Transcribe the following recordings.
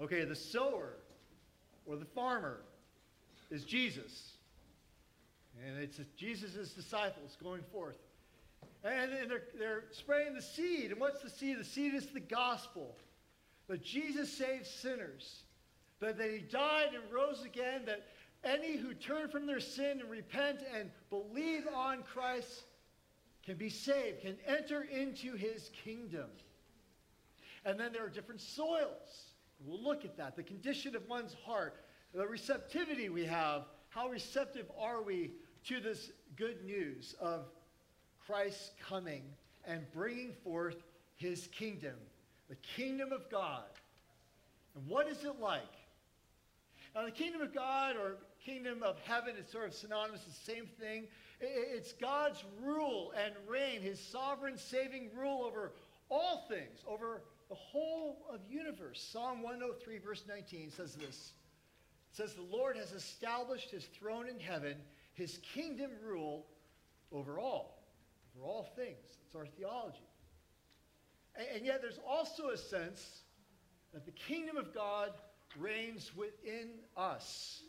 Okay, the sower or the farmer is Jesus. And it's Jesus' disciples going forth. And they're, they're spraying the seed. And what's the seed? The seed is the gospel that Jesus saves sinners, that, that he died and rose again, that any who turn from their sin and repent and believe on Christ can be saved, can enter into his kingdom. And then there are different soils. We'll look at that. The condition of one's heart, the receptivity we have. How receptive are we to this good news of Christ's coming and bringing forth his kingdom, the kingdom of God? And what is it like? Now, the kingdom of God or kingdom of heaven is sort of synonymous, the same thing. It's God's rule and reign, his sovereign saving rule over all things, over the whole of universe. Psalm 103, verse 19 says this. It says, The Lord has established his throne in heaven, his kingdom rule over all, over all things. That's our theology. And, and yet there's also a sense that the kingdom of God reigns within us,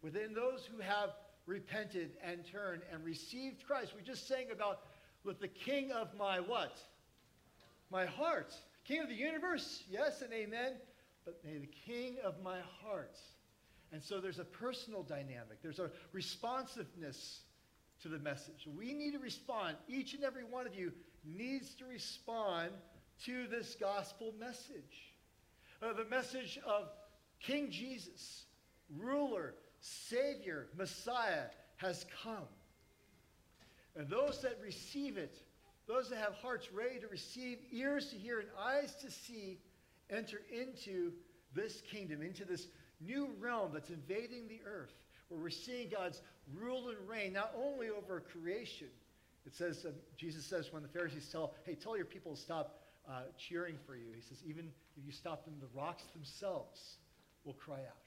within those who have repented and turned and received Christ. We just sang about with the king of my what? My heart. King of the universe, yes and amen, but may the king of my heart. And so there's a personal dynamic, there's a responsiveness to the message. We need to respond. Each and every one of you needs to respond to this gospel message. Uh, the message of King Jesus, ruler, Savior, Messiah, has come. And those that receive it, those that have hearts ready to receive, ears to hear, and eyes to see, enter into this kingdom, into this new realm that's invading the earth, where we're seeing God's rule and reign, not only over creation. It says, uh, Jesus says, when the Pharisees tell, hey, tell your people to stop uh, cheering for you, he says, even if you stop them, the rocks themselves will cry out.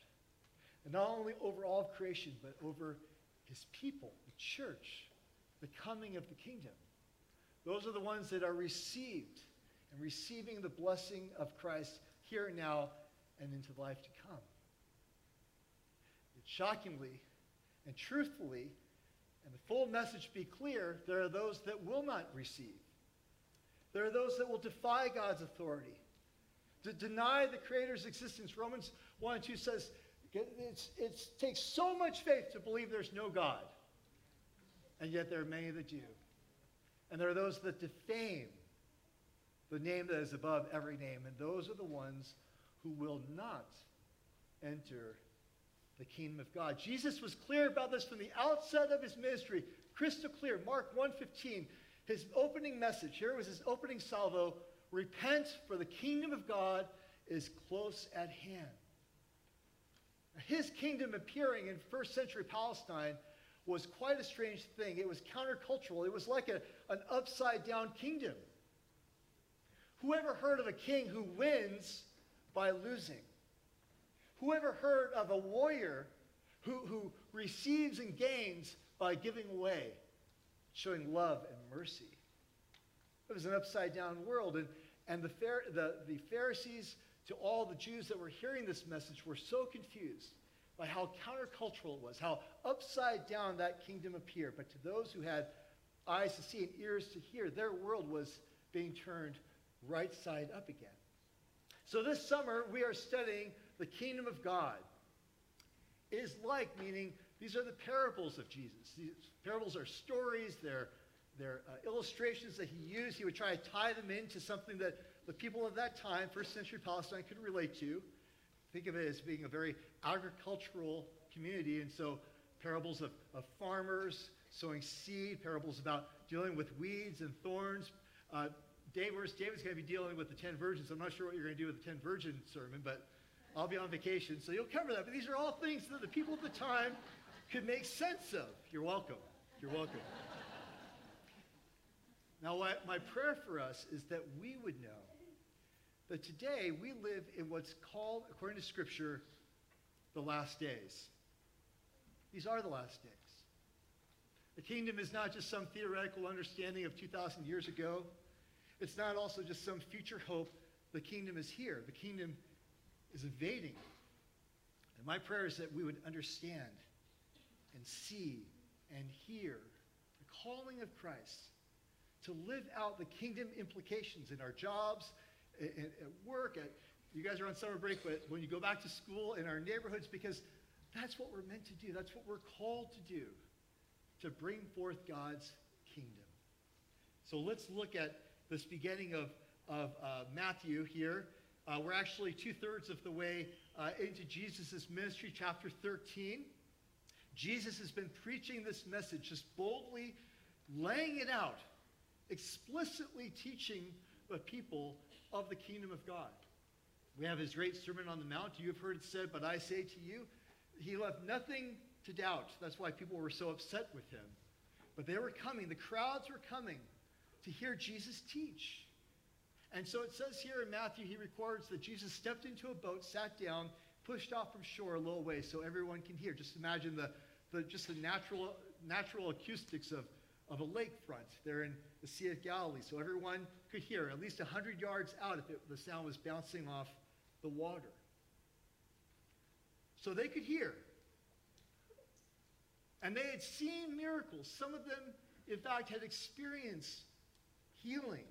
And not only over all of creation, but over his people, the church, the coming of the kingdom. Those are the ones that are received and receiving the blessing of Christ here and now and into life to come. Shockingly and truthfully, and the full message be clear, there are those that will not receive. There are those that will defy God's authority, to deny the Creator's existence. Romans 1 and 2 says, it takes so much faith to believe there's no God. And yet there are many that do. And there are those that defame the name that is above every name. And those are the ones who will not enter the kingdom of God. Jesus was clear about this from the outset of his ministry, crystal clear. Mark 1:15, his opening message. Here was his opening salvo, repent for the kingdom of God is close at hand. His kingdom appearing in first century Palestine was quite a strange thing. It was countercultural. It was like a, an upside down kingdom. Whoever heard of a king who wins by losing? Whoever heard of a warrior who, who receives and gains by giving away, showing love and mercy? It was an upside down world. And, and the, the, the Pharisees to all the Jews that were hearing this message were so confused by how countercultural it was, how upside down that kingdom appeared. But to those who had eyes to see and ears to hear, their world was being turned right side up again. So this summer, we are studying the kingdom of God. It is like, meaning these are the parables of Jesus. These parables are stories, they're, they're uh, illustrations that he used. He would try to tie them into something that the people of that time, first century Palestine, could relate to. Think of it as being a very agricultural community, and so parables of, of farmers sowing seed, parables about dealing with weeds and thorns. Uh, David's, David's going to be dealing with the ten virgins. I'm not sure what you're going to do with the ten virgin sermon, but I'll be on vacation, so you'll cover that. But these are all things that the people of the time could make sense of. You're welcome. You're welcome. now, my prayer for us is that we would know but today we live in what's called, according to Scripture, the last days. These are the last days. The kingdom is not just some theoretical understanding of 2,000 years ago. It's not also just some future hope. The kingdom is here. The kingdom is evading. And my prayer is that we would understand and see and hear the calling of Christ to live out the kingdom implications in our jobs, at, at work, at, you guys are on summer break, but when you go back to school in our neighborhoods, because that's what we're meant to do. That's what we're called to do, to bring forth God's kingdom. So let's look at this beginning of, of uh, Matthew here. Uh, we're actually two thirds of the way uh, into Jesus' ministry, chapter 13. Jesus has been preaching this message, just boldly laying it out, explicitly teaching the people of the kingdom of God. We have his great Sermon on the Mount. You have heard it said, but I say to you, he left nothing to doubt. That's why people were so upset with him. But they were coming, the crowds were coming to hear Jesus teach. And so it says here in Matthew, he records that Jesus stepped into a boat, sat down, pushed off from shore a little way so everyone can hear. Just imagine the, the just the natural, natural acoustics of, of a lakefront there in the Sea of Galilee, so everyone could hear, at least 100 yards out if it, the sound was bouncing off the water. So they could hear. And they had seen miracles. Some of them, in fact, had experienced healing,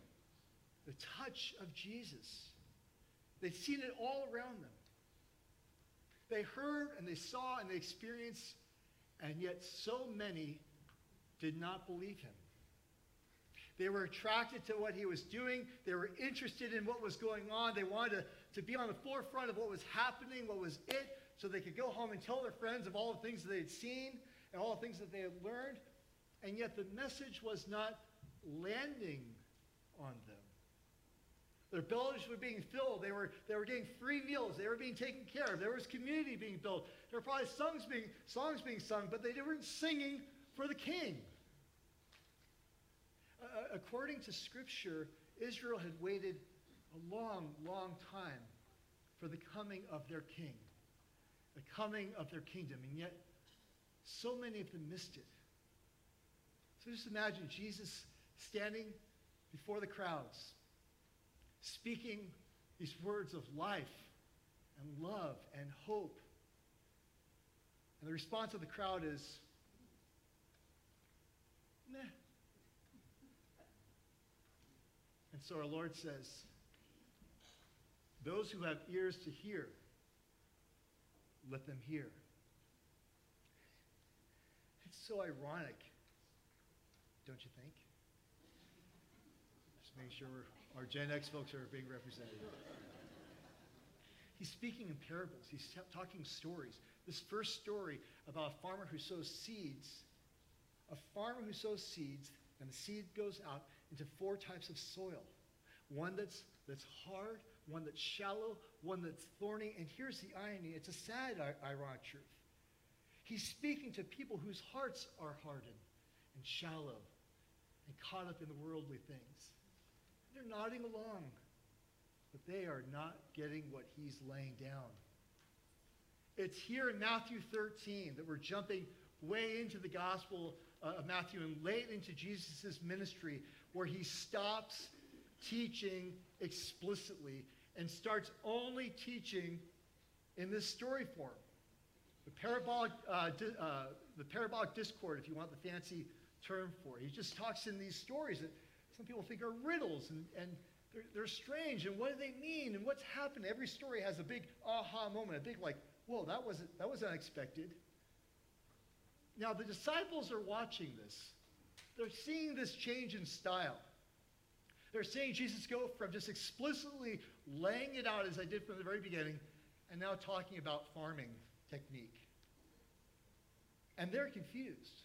the touch of Jesus. They'd seen it all around them. They heard and they saw and they experienced, and yet so many did not believe him. They were attracted to what he was doing. They were interested in what was going on. They wanted to, to be on the forefront of what was happening, what was it, so they could go home and tell their friends of all the things that they had seen and all the things that they had learned. And yet the message was not landing on them. Their bellies were being filled. They were, they were getting free meals. They were being taken care of. There was community being built. There were probably songs being, songs being sung, but they weren't singing for the king. Uh, according to Scripture, Israel had waited a long, long time for the coming of their king, the coming of their kingdom, and yet so many of them missed it. So just imagine Jesus standing before the crowds, speaking these words of life and love and hope. And the response of the crowd is, meh. And so our Lord says, those who have ears to hear, let them hear. It's so ironic, don't you think? Just making sure our Gen X folks are being represented. He's speaking in parables. He's talking stories. This first story about a farmer who sows seeds, a farmer who sows seeds, and the seed goes out into four types of soil. One that's, that's hard, one that's shallow, one that's thorny. And here's the irony it's a sad, ironic truth. He's speaking to people whose hearts are hardened and shallow and caught up in the worldly things. They're nodding along, but they are not getting what he's laying down. It's here in Matthew 13 that we're jumping way into the Gospel uh, of Matthew and late into Jesus' ministry, where he stops teaching explicitly and starts only teaching in this story form. The parabolic, uh, di- uh, the parabolic discourse, if you want the fancy term for it. He just talks in these stories that some people think are riddles and, and they're, they're strange and what do they mean and what's happened. Every story has a big aha moment, a big like, whoa, that wasn't that was unexpected. Now the disciples are watching this. They're seeing this change in style. They're seeing Jesus go from just explicitly laying it out as I did from the very beginning, and now talking about farming technique. And they're confused.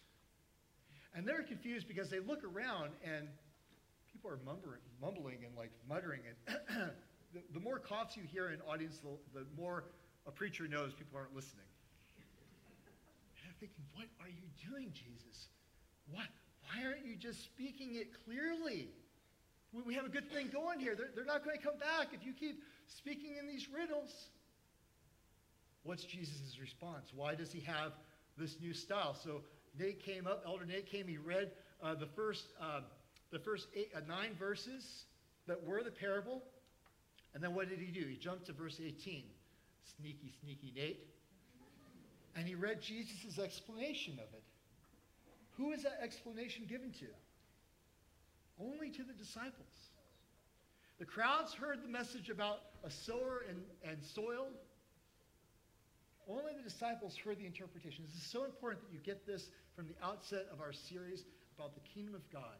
And they're confused because they look around and people are mumbling, mumbling and like muttering. And the, the, more coughs you hear in audience, the, the more a preacher knows people aren't listening. And I'm thinking, what are you doing, Jesus? What? Why aren't you just speaking it clearly? We have a good thing going here. They're, they're not going to come back if you keep speaking in these riddles. What's Jesus' response? Why does he have this new style? So Nate came up, Elder Nate came, he read uh, the first, uh, the first eight, uh, nine verses that were the parable. And then what did he do? He jumped to verse 18. sneaky, sneaky Nate. And he read Jesus' explanation of it. Who is that explanation given to? Only to the disciples. The crowds heard the message about a sower and, and soil. Only the disciples heard the interpretation. This is so important that you get this from the outset of our series about the kingdom of God.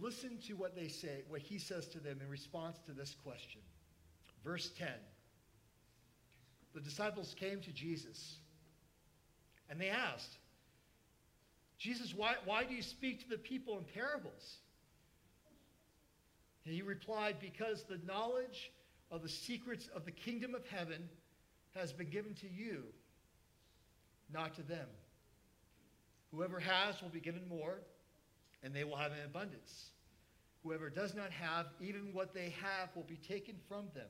Listen to what they say, what he says to them in response to this question. Verse 10 The disciples came to Jesus and they asked, Jesus, why, why do you speak to the people in parables? And he replied, Because the knowledge of the secrets of the kingdom of heaven has been given to you, not to them. Whoever has will be given more, and they will have an abundance. Whoever does not have, even what they have will be taken from them.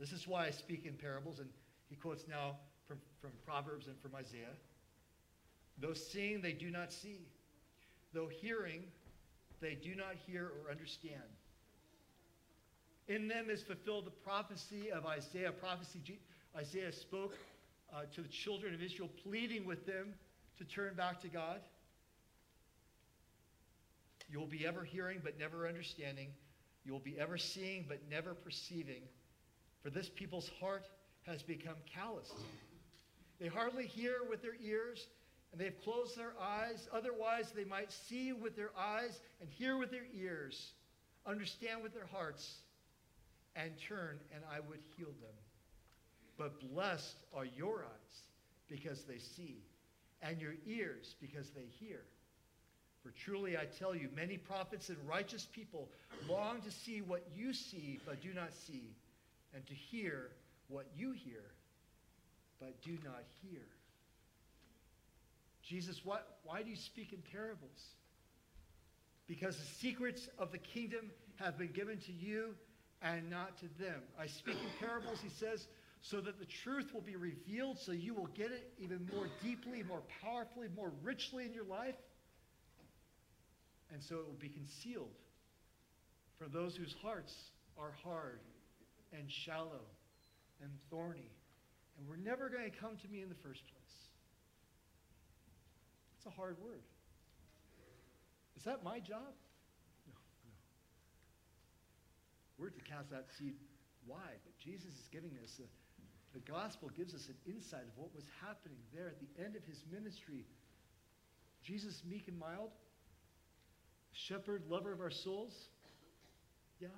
This is why I speak in parables, and he quotes now from, from Proverbs and from Isaiah. Though seeing, they do not see. Though hearing, they do not hear or understand. In them is fulfilled the prophecy of Isaiah. Prophecy Isaiah spoke uh, to the children of Israel, pleading with them to turn back to God. You will be ever hearing but never understanding. You will be ever seeing but never perceiving. For this people's heart has become calloused. They hardly hear with their ears, and they've closed their eyes. Otherwise, they might see with their eyes and hear with their ears, understand with their hearts, and turn, and I would heal them. But blessed are your eyes because they see, and your ears because they hear. For truly I tell you, many prophets and righteous people long to see what you see, but do not see, and to hear what you hear, but do not hear. Jesus, what, why do you speak in parables? Because the secrets of the kingdom have been given to you and not to them. I speak in parables, he says, so that the truth will be revealed, so you will get it even more deeply, more powerfully, more richly in your life. And so it will be concealed for those whose hearts are hard and shallow and thorny and were never going to come to me in the first place. It's a hard word. Is that my job? No, no. We're to cast that seed wide, but Jesus is giving us a, the gospel gives us an insight of what was happening there at the end of his ministry. Jesus, meek and mild, shepherd, lover of our souls. Yeah.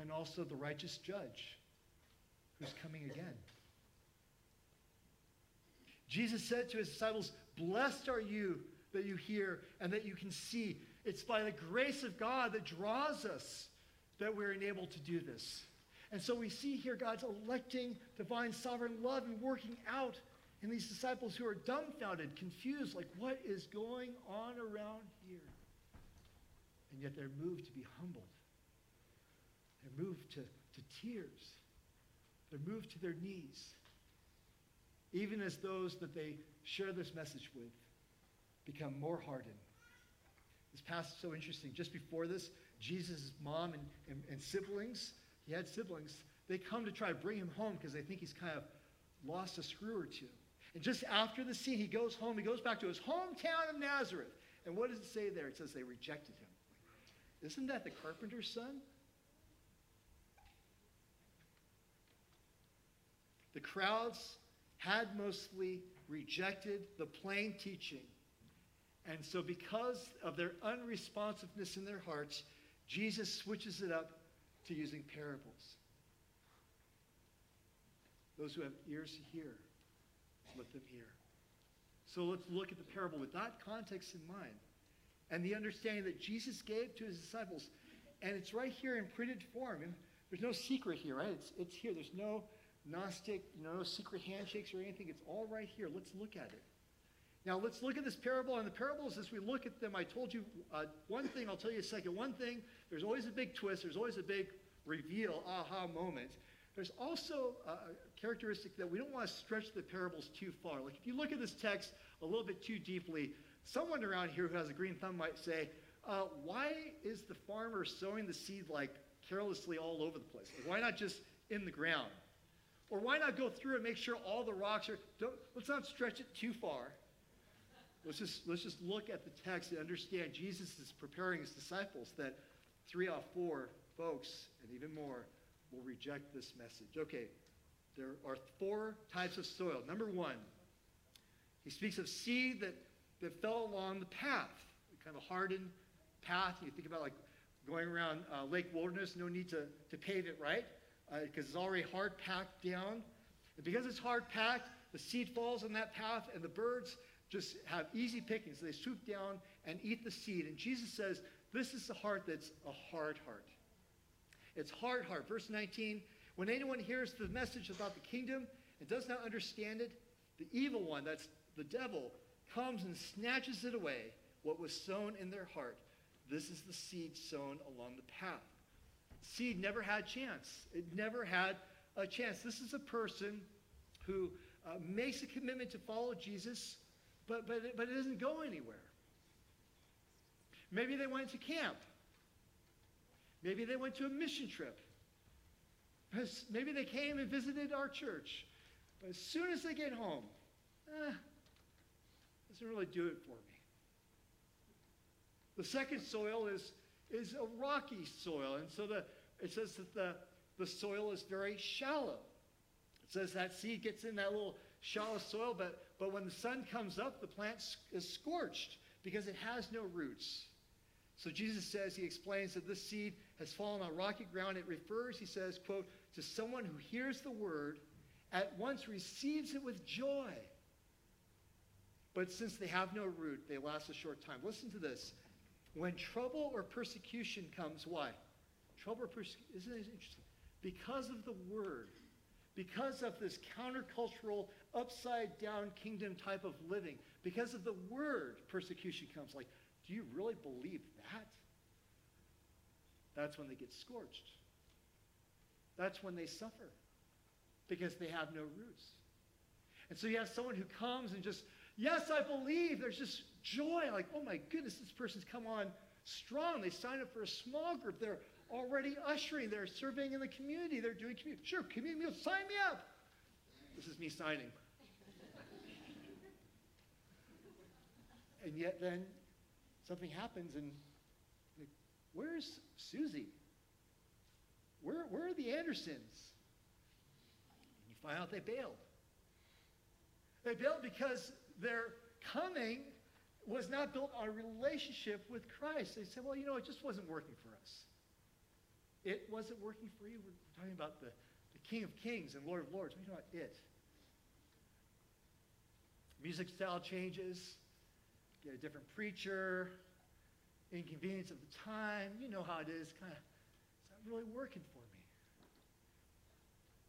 And also the righteous judge who's coming again. Jesus said to his disciples, Blessed are you that you hear and that you can see. It's by the grace of God that draws us that we're enabled to do this. And so we see here God's electing divine sovereign love and working out in these disciples who are dumbfounded, confused, like, what is going on around here? And yet they're moved to be humbled. They're moved to, to tears. They're moved to their knees even as those that they share this message with become more hardened. This passage is so interesting. Just before this, Jesus' mom and, and, and siblings, he had siblings, they come to try to bring him home because they think he's kind of lost a screw or two. And just after the scene, he goes home. He goes back to his hometown of Nazareth. And what does it say there? It says they rejected him. Isn't that the carpenter's son? The crowds had mostly rejected the plain teaching. And so, because of their unresponsiveness in their hearts, Jesus switches it up to using parables. Those who have ears to hear, let them hear. So let's look at the parable with that context in mind and the understanding that Jesus gave to his disciples. And it's right here in printed form. And there's no secret here, right? It's, it's here. There's no Gnostic, you know, secret handshakes or anything. It's all right here. Let's look at it. Now, let's look at this parable. And the parables, as we look at them, I told you uh, one thing, I'll tell you a second. One thing, there's always a big twist, there's always a big reveal, aha moment. There's also a characteristic that we don't want to stretch the parables too far. Like, if you look at this text a little bit too deeply, someone around here who has a green thumb might say, uh, why is the farmer sowing the seed like carelessly all over the place? Why not just in the ground? Or why not go through and make sure all the rocks are, don't, let's not stretch it too far. Let's just, let's just look at the text and understand Jesus is preparing his disciples that three out of four folks, and even more, will reject this message. Okay, there are four types of soil. Number one, he speaks of seed that, that fell along the path, kind of hardened path. You think about like going around uh, Lake Wilderness, no need to, to pave it, right? Because uh, it's already hard packed down. And because it's hard packed, the seed falls on that path, and the birds just have easy pickings. They swoop down and eat the seed. And Jesus says, This is the heart that's a hard heart. It's hard heart. Verse 19 When anyone hears the message about the kingdom and does not understand it, the evil one, that's the devil, comes and snatches it away, what was sown in their heart. This is the seed sown along the path. Seed never had chance. It never had a chance. This is a person who uh, makes a commitment to follow Jesus, but, but, it, but it doesn't go anywhere. Maybe they went to camp. Maybe they went to a mission trip. Maybe they came and visited our church. But as soon as they get home, eh, doesn't really do it for me. The second soil is, is a rocky soil. And so the, it says that the, the soil is very shallow. It says that seed gets in that little shallow soil, but, but when the sun comes up, the plant is scorched because it has no roots. So Jesus says, he explains that this seed has fallen on rocky ground. It refers, he says, quote, to someone who hears the word, at once receives it with joy. But since they have no root, they last a short time. Listen to this. When trouble or persecution comes, why? Trouble isn't it interesting? Because of the word, because of this countercultural, upside down kingdom type of living, because of the word, persecution comes. Like, do you really believe that? That's when they get scorched. That's when they suffer because they have no roots. And so you have someone who comes and just, yes, I believe. There's just joy. Like, oh my goodness, this person's come on strong. They sign up for a small group. They're already ushering. They're serving in the community. They're doing community. Sure, community meals, sign me up. This is me signing. and yet then something happens and like, where's Susie? Where, where are the Andersons? And you find out they bailed. They bailed because their coming was not built on a relationship with Christ. They said, well, you know, it just wasn't working for us. It wasn't working for you. We're talking about the, the King of Kings and Lord of Lords. We're talking about it. Music style changes, get a different preacher, inconvenience of the time. You know how it is. Kind of, it's not really working for me.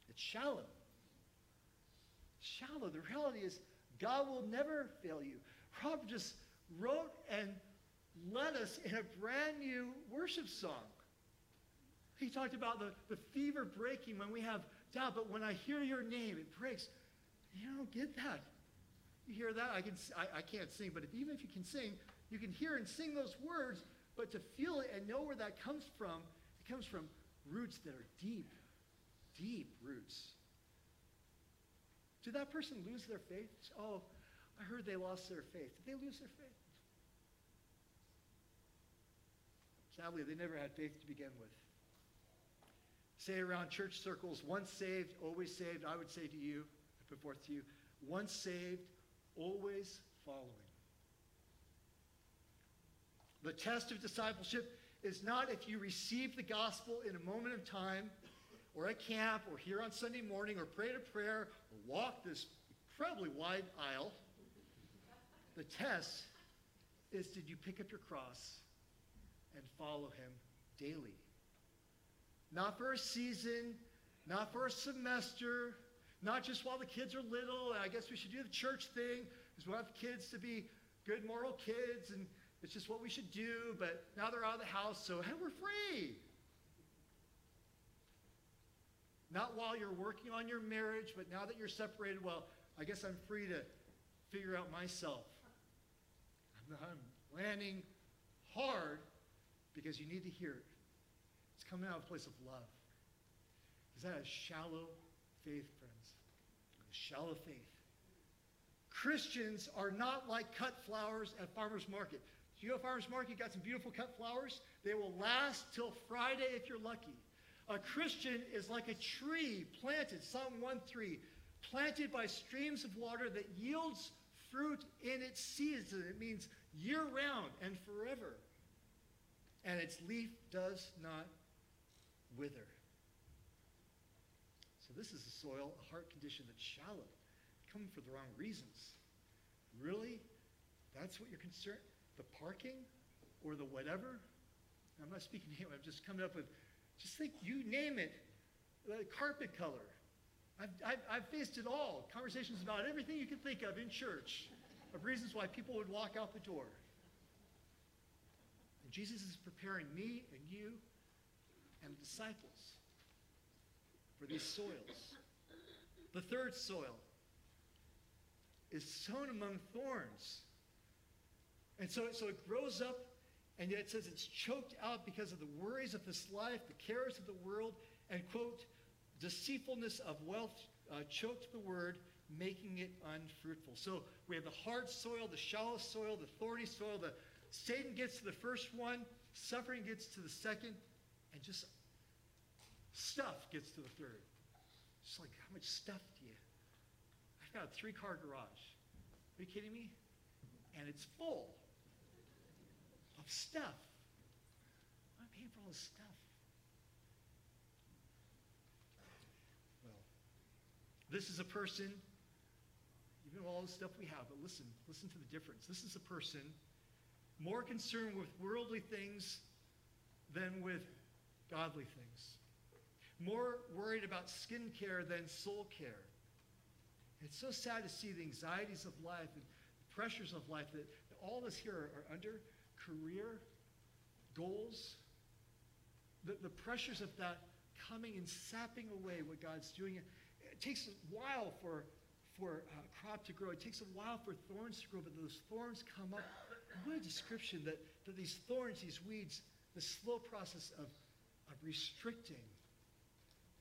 It's shallow. Shallow. The reality is, God will never fail you. Rob just wrote and led us in a brand new worship song. He talked about the, the fever breaking when we have doubt, but when I hear your name, it breaks. You don't get that. You hear that? I, can, I, I can't sing, but if, even if you can sing, you can hear and sing those words, but to feel it and know where that comes from, it comes from roots that are deep, deep roots. Did that person lose their faith? Oh, I heard they lost their faith. Did they lose their faith? Sadly, they never had faith to begin with. Say around church circles, once saved, always saved. I would say to you, I put forth to you, once saved, always following. The test of discipleship is not if you receive the gospel in a moment of time, or at camp, or here on Sunday morning, or prayed a prayer, or walk this incredibly wide aisle. The test is did you pick up your cross and follow him daily? Not for a season, not for a semester, not just while the kids are little. And I guess we should do the church thing because we want kids to be good moral kids and it's just what we should do, but now they're out of the house, so hey, we're free. Not while you're working on your marriage, but now that you're separated, well, I guess I'm free to figure out myself. I'm landing hard because you need to hear it. Coming out of a place of love. Is that a shallow faith, friends? A shallow faith. Christians are not like cut flowers at farmer's market. Do you know farmer's market got some beautiful cut flowers? They will last till Friday if you're lucky. A Christian is like a tree planted, Psalm 1 3, planted by streams of water that yields fruit in its season. It means year round and forever. And its leaf does not wither. So, this is a soil, a heart condition that's shallow, coming for the wrong reasons. Really? That's what you're concerned? The parking or the whatever? I'm not speaking him. I'm just coming up with, just think, you name it, the carpet color. I've, I've, I've faced it all. Conversations about everything you can think of in church, of reasons why people would walk out the door. And Jesus is preparing me and you and disciples for these soils. The third soil is sown among thorns. And so, so it grows up, and yet it says it's choked out because of the worries of this life, the cares of the world, and, quote, deceitfulness of wealth uh, choked the word, making it unfruitful. So we have the hard soil, the shallow soil, the thorny soil. The Satan gets to the first one, suffering gets to the second, and just stuff gets to the third. It's like, how much stuff do you? I've got a three-car garage. Are you kidding me? And it's full of stuff. I'm paying for all this stuff. Well, this is a person, even all the stuff we have, but listen, listen to the difference. This is a person more concerned with worldly things than with godly things. More worried about skin care than soul care. It's so sad to see the anxieties of life and the pressures of life that all of us here are, under career, goals, the, the pressures of that coming and sapping away what God's doing. It takes a while for, for a crop to grow. It takes a while for thorns to grow, but those thorns come up. What a description that, that these thorns, these weeds, the slow process of, of restricting,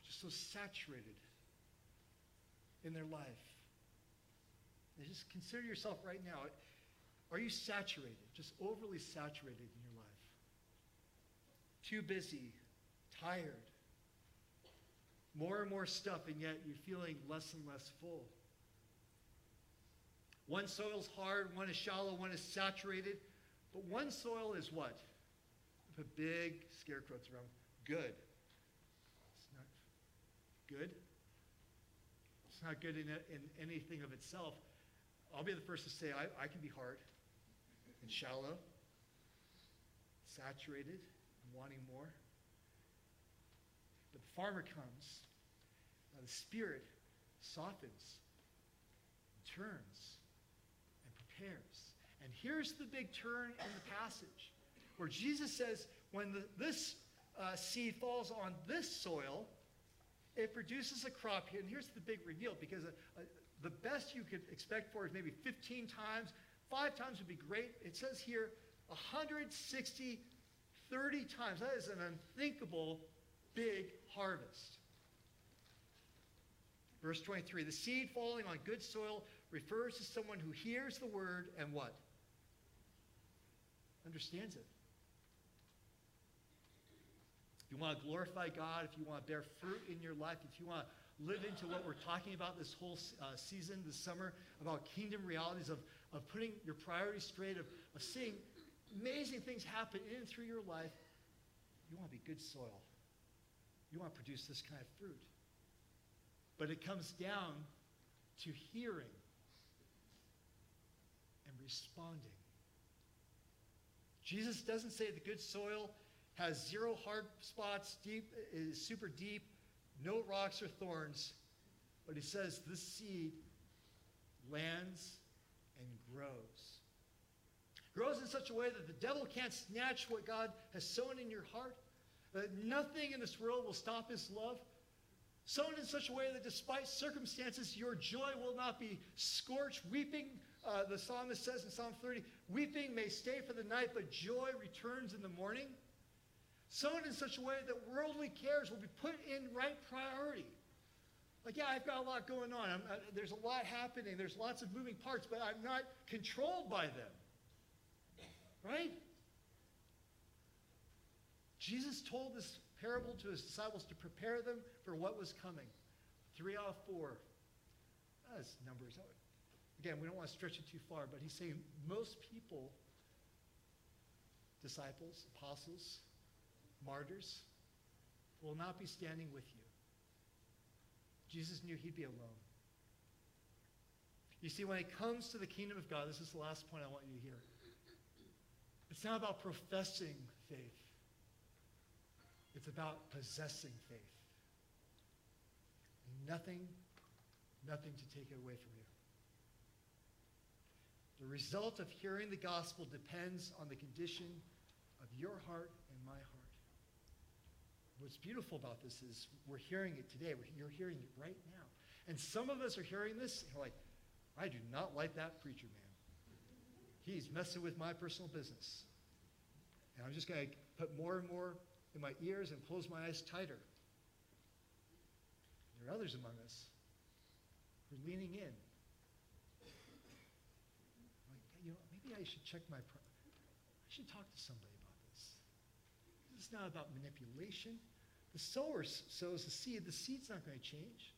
just so saturated in their life. And just consider yourself right now. Are you saturated, just overly saturated in your life? Too busy, tired, more and more stuff, and yet you're feeling less and less full. One soil's hard, one is shallow, one is saturated, but one soil is what? Put big scare quotes around. Good. It's not good. It's not good in, in anything of itself. I'll be the first to say I, I can be hard and shallow, saturated, and wanting more. But the farmer comes, uh, the Spirit softens, turns, and prepares. And here's the big turn in the passage where Jesus says, when the, this uh, seed falls on this soil, it produces a crop. here. And here's the big reveal because uh, uh, the best you could expect for is maybe 15 times. Five times would be great. It says here 160, 30 times. That is an unthinkable big harvest. Verse 23 The seed falling on good soil refers to someone who hears the word and what? Understands it. If you want to glorify God, if you want to bear fruit in your life, if you want to live into what we're talking about this whole uh, season, this summer, about kingdom realities of, of putting your priorities straight, of, of seeing amazing things happen in and through your life, you want to be good soil. You want to produce this kind of fruit. But it comes down to hearing and responding. Jesus doesn't say the good soil has zero hard spots, deep is super deep, no rocks or thorns, but he says this seed lands and grows. Grows in such a way that the devil can't snatch what God has sown in your heart. That nothing in this world will stop his love. Sown in such a way that despite circumstances, your joy will not be scorched. Weeping, uh, the psalmist says in Psalm 30, weeping may stay for the night, but joy returns in the morning. Sown in such a way that worldly cares will be put in right priority. Like, yeah, I've got a lot going on. I, uh, there's a lot happening. There's lots of moving parts, but I'm not controlled by them. Right? Jesus told this parable to his disciples to prepare them for what was coming. Three out of four. That's numbers. Again, we don't want to stretch it too far, but he's saying most people, disciples, apostles, martyrs, will not be standing with you. Jesus knew he'd be alone. You see, when it comes to the kingdom of God, this is the last point I want you to hear. It's not about professing faith. It's about possessing faith. Nothing, nothing to take it away from you. The result of hearing the gospel depends on the condition of your heart and my heart. What's beautiful about this is we're hearing it today. You're hearing it right now. And some of us are hearing this and like, I do not like that preacher man. He's messing with my personal business. And I'm just going to put more and more in my ears and close my eyes tighter. There are others among us who are leaning in. Like, you know, maybe I should check my. Pro- I should talk to somebody about This not about manipulation. The sower sows the seed. The seed's not going to change.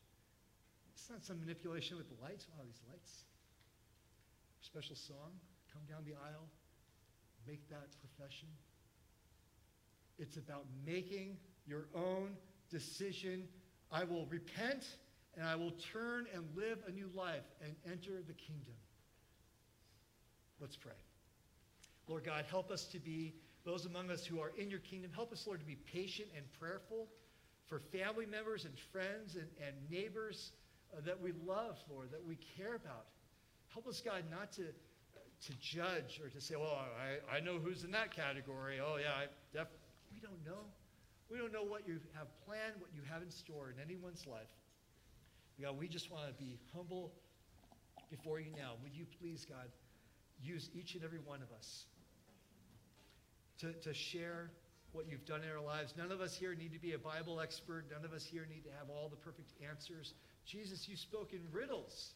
It's not some manipulation with the lights. Wow, these lights. Special song. Come down the aisle. Make that profession. It's about making your own decision. I will repent and I will turn and live a new life and enter the kingdom. Let's pray. Lord God, help us to be those among us who are in your kingdom. Help us, Lord, to be patient and prayerful for family members and friends and, and neighbors uh, that we love, Lord, that we care about. Help us, God, not to, to judge or to say, well, I, I know who's in that category. Oh, yeah, I definitely. We don't know. We don't know what you have planned, what you have in store in anyone's life. God, we just want to be humble before you now. Would you please, God, use each and every one of us to, to share what you've done in our lives. None of us here need to be a Bible expert. None of us here need to have all the perfect answers. Jesus, you spoke in riddles,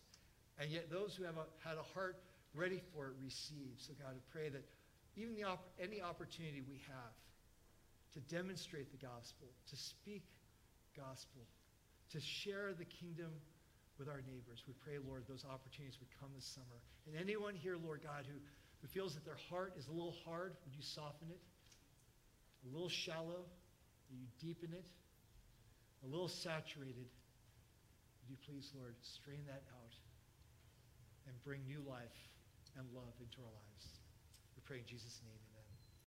and yet those who have a, had a heart ready for it receive. So, God, I pray that even the op- any opportunity we have to demonstrate the gospel, to speak gospel, to share the kingdom with our neighbors. We pray, Lord, those opportunities would come this summer. And anyone here, Lord God, who, who feels that their heart is a little hard, would you soften it? A little shallow, would you deepen it? A little saturated, would you please, Lord, strain that out and bring new life and love into our lives? We pray in Jesus' name.